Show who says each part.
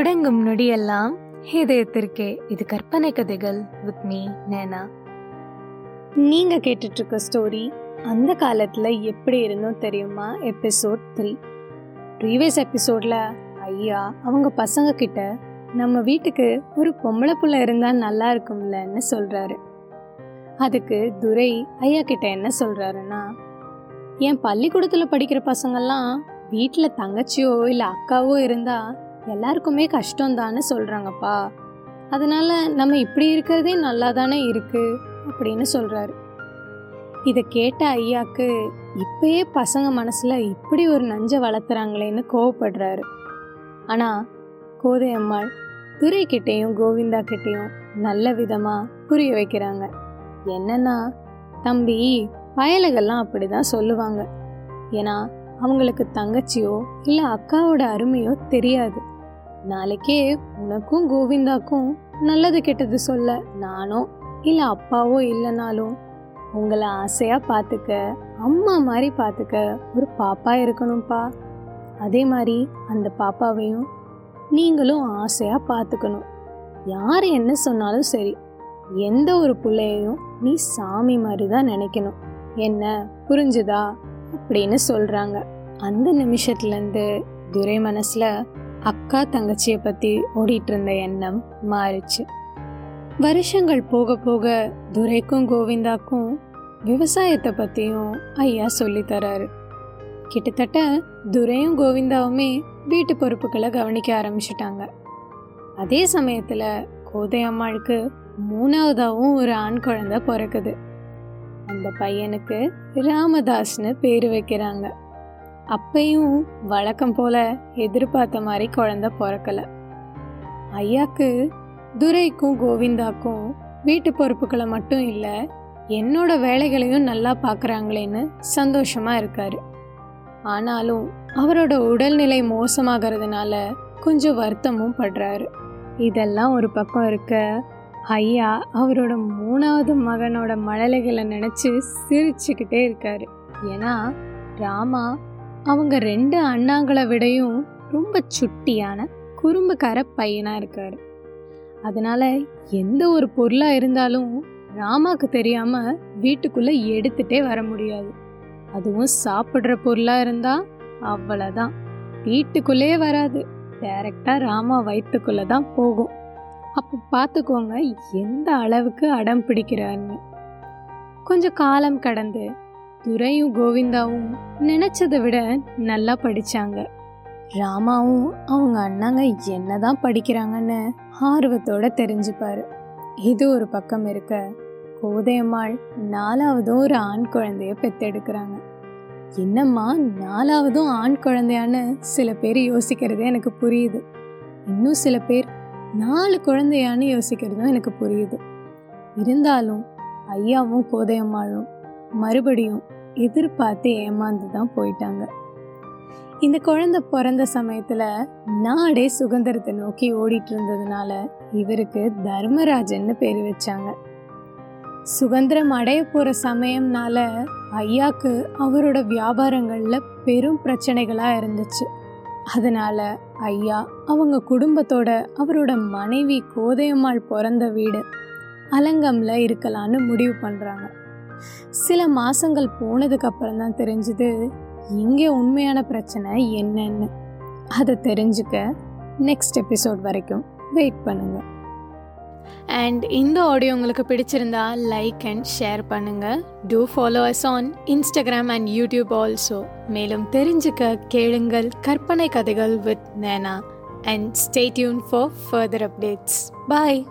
Speaker 1: தொடங்கும் நொடியெல்லாம் இதயத்திற்கே இது கற்பனை கதைகள் வித் மீ நேனா நீங்க கேட்டுட்டு இருக்க ஸ்டோரி அந்த காலத்துல எப்படி இருந்தோம் தெரியுமா எபிசோட் த்ரீ ப்ரீவியஸ் எபிசோட்ல ஐயா அவங்க பசங்க கிட்ட நம்ம வீட்டுக்கு ஒரு பொம்பளை புள்ள இருந்தா நல்லா இருக்கும்லன்னு சொல்றாரு அதுக்கு துரை ஐயா கிட்ட என்ன சொல்றாருன்னா என் பள்ளிக்கூடத்துல படிக்கிற பசங்கெல்லாம் வீட்டில் தங்கச்சியோ இல்லை அக்காவோ இருந்தால் எல்லாருக்குமே கஷ்டம்தான்னு சொல்கிறாங்கப்பா அதனால் நம்ம இப்படி இருக்கிறதே நல்லா தானே இருக்குது அப்படின்னு சொல்கிறாரு இதை கேட்ட ஐயாக்கு இப்பயே பசங்க மனசில் இப்படி ஒரு நஞ்சை வளர்த்துறாங்களேன்னு கோவப்படுறாரு. ஆனால் கோதையம்மாள் துரைக்கிட்டேயும் கோவிந்தா கிட்டேயும் நல்ல விதமாக புரிய வைக்கிறாங்க. என்னன்னா தம்பி பயலுகள்லாம் அப்படிதான் சொல்லுவாங்க. ஏன்னா அவங்களுக்கு தங்கச்சியோ இல்லை அக்காவோட அருமையோ தெரியாது. நாளைக்கே உனக்கும் கோவிந்தாக்கும் நல்லது கெட்டது சொல்ல நானோ இல்லை அப்பாவோ இல்லைனாலும் உங்களை ஆசையாக பார்த்துக்க அம்மா மாதிரி பார்த்துக்க ஒரு பாப்பா இருக்கணும்ப்பா அதே மாதிரி அந்த பாப்பாவையும் நீங்களும் ஆசையாக பார்த்துக்கணும் யார் என்ன சொன்னாலும் சரி எந்த ஒரு பிள்ளையையும் நீ சாமி மாதிரி தான் நினைக்கணும். என்ன புரிஞ்சுதா? அப்படின்னு சொல்கிறாங்க அந்த நிமிஷத்துலேருந்து துரை மனசில் அக்கா தங்கச்சியை பற்றி ஓடிட்டு இருந்த எண்ணம் மாறிச்சு. வருஷங்கள் போக போக துரைக்கும் கோவிந்தாக்கும் விவசாயத்தை பற்றியும் ஐயா சொல்லித்தராரு கிட்டத்தட்ட துரையும் கோவிந்தாவுமே வீட்டு பொறுப்புகளை கவனிக்க ஆரம்பிச்சிட்டாங்க. அதே சமயத்தில் கோதை அம்மாளுக்கு மூணாவதாகவும் ஒரு ஆண் குழந்தை பிறக்குது. அந்த பையனுக்கு ராமதாஸ்னு பேர் வைக்கிறாங்க. அப்பையும் வழக்கம் போல எதிர்பார்த்த மாதிரி குழந்தை பிறக்கல. ஐயாக்கு துரைக்கும் கோவிந்தாக்கும் வீட்டு பொறுப்புகளை மட்டும் இல்லை என்னோட வேலைகளையும் நல்லா பார்க்குறாங்களேன்னு சந்தோஷமாக இருக்காரு. ஆனாலும் அவரோட உடல்நிலை மோசமாகிறதுனால கொஞ்சம் வருத்தமும் படுறாரு. இதெல்லாம் ஒரு பக்கம் இருக்க ஐயா அவரோட மூணாவது மகனோட மழலைகளை நினச்சி சிரிச்சுக்கிட்டே இருக்காரு. ஏன்னா ராமா அவங்க ரெண்டு அண்ணாங்களை விடையும் ரொம்ப சுட்டியான குறும்புக்கார பையனாக இருக்கார். அதனால எந்த ஒரு பொருளாக இருந்தாலும் ராமாக்கு தெரியாம வீட்டுக்குள்ளே எடுத்துட்டே வர முடியாது. அதுவும் சாப்பிட்ற பொருளாக இருந்தால் அவ்வளோதான் வீட்டுக்குள்ளேயே வராது. டைரக்டா ராமா வயிற்றுக்குள்ளே தான் போகும். அப்போ பார்த்துக்கோங்க எந்த அளவுக்கு அடம் பிடிக்கிறான்னு கொஞ்சம் காலம் கடந்து துரையும் கோவிந்தாவும் நினைச்சதை விட நல்லா படிச்சாங்க. ராமாவும் அவங்க அண்ணாங்க என்னதான் படிக்கிறாங்கன்னு ஆர்வத்தோட தெரிஞ்சுப்பாரு. இது ஒரு பக்கம் இருக்க கோதையம்மாள் நாலாவதும் ஒரு ஆண் குழந்தைய பெத்தெடுக்கிறாங்க. என்னம்மா நாலாவதும் ஆண் குழந்தையான்னு சில பேர் யோசிக்கிறதே எனக்கு புரியுது. இன்னும் சில பேர் நாலு குழந்தையான்னு யோசிக்கிறதும் எனக்கு புரியுது. இருந்தாலும் ஐயாவும் கோதையம்மாளும் மறுபடியும் எதிர்பார்த்து ஏமாந்து தான் போயிட்டாங்க. இந்த குழந்தை பிறந்த சமயத்தில் நாடே சுதந்திரத்தை நோக்கி ஓடிட்டு இருந்ததுனால இவருக்கு தர்மராஜன்னு பேர் வச்சாங்க. சுதந்திரம் அடைய போகிற சமயம்னால ஐயாக்கு அவரோட வியாபாரங்களில் பெரும் பிரச்சனைகளாக இருந்துச்சு. அதனால ஐயா அவங்க குடும்பத்தோட அவரோட மனைவி கோதையம்மாள் பிறந்த வீடு அலங்கம்ல இருக்கலான்னு முடிவு பண்ணுறாங்க சில மாதங்கள் போனதுக்கு அப்புறம் தான் தெரிஞ்சுது இங்கே உண்மையான பிரச்சனை என்னன்னு. அதை தெரிஞ்சுக்க நெக்ஸ்ட் எபிசோட் வரைக்கும் வெயிட் பண்ணுங்க. அண்ட் இந்த ஆடியோ உங்களுக்கு பிடிச்சிருந்தா லைக் அண்ட் ஷேர் பண்ணுங்க. To follow us on Instagram and YouTube also மேலும் தெரிஞ்சுக்க கேளுங்கள் கற்பனை கதைகள் with Nena and stay tune for further updates bye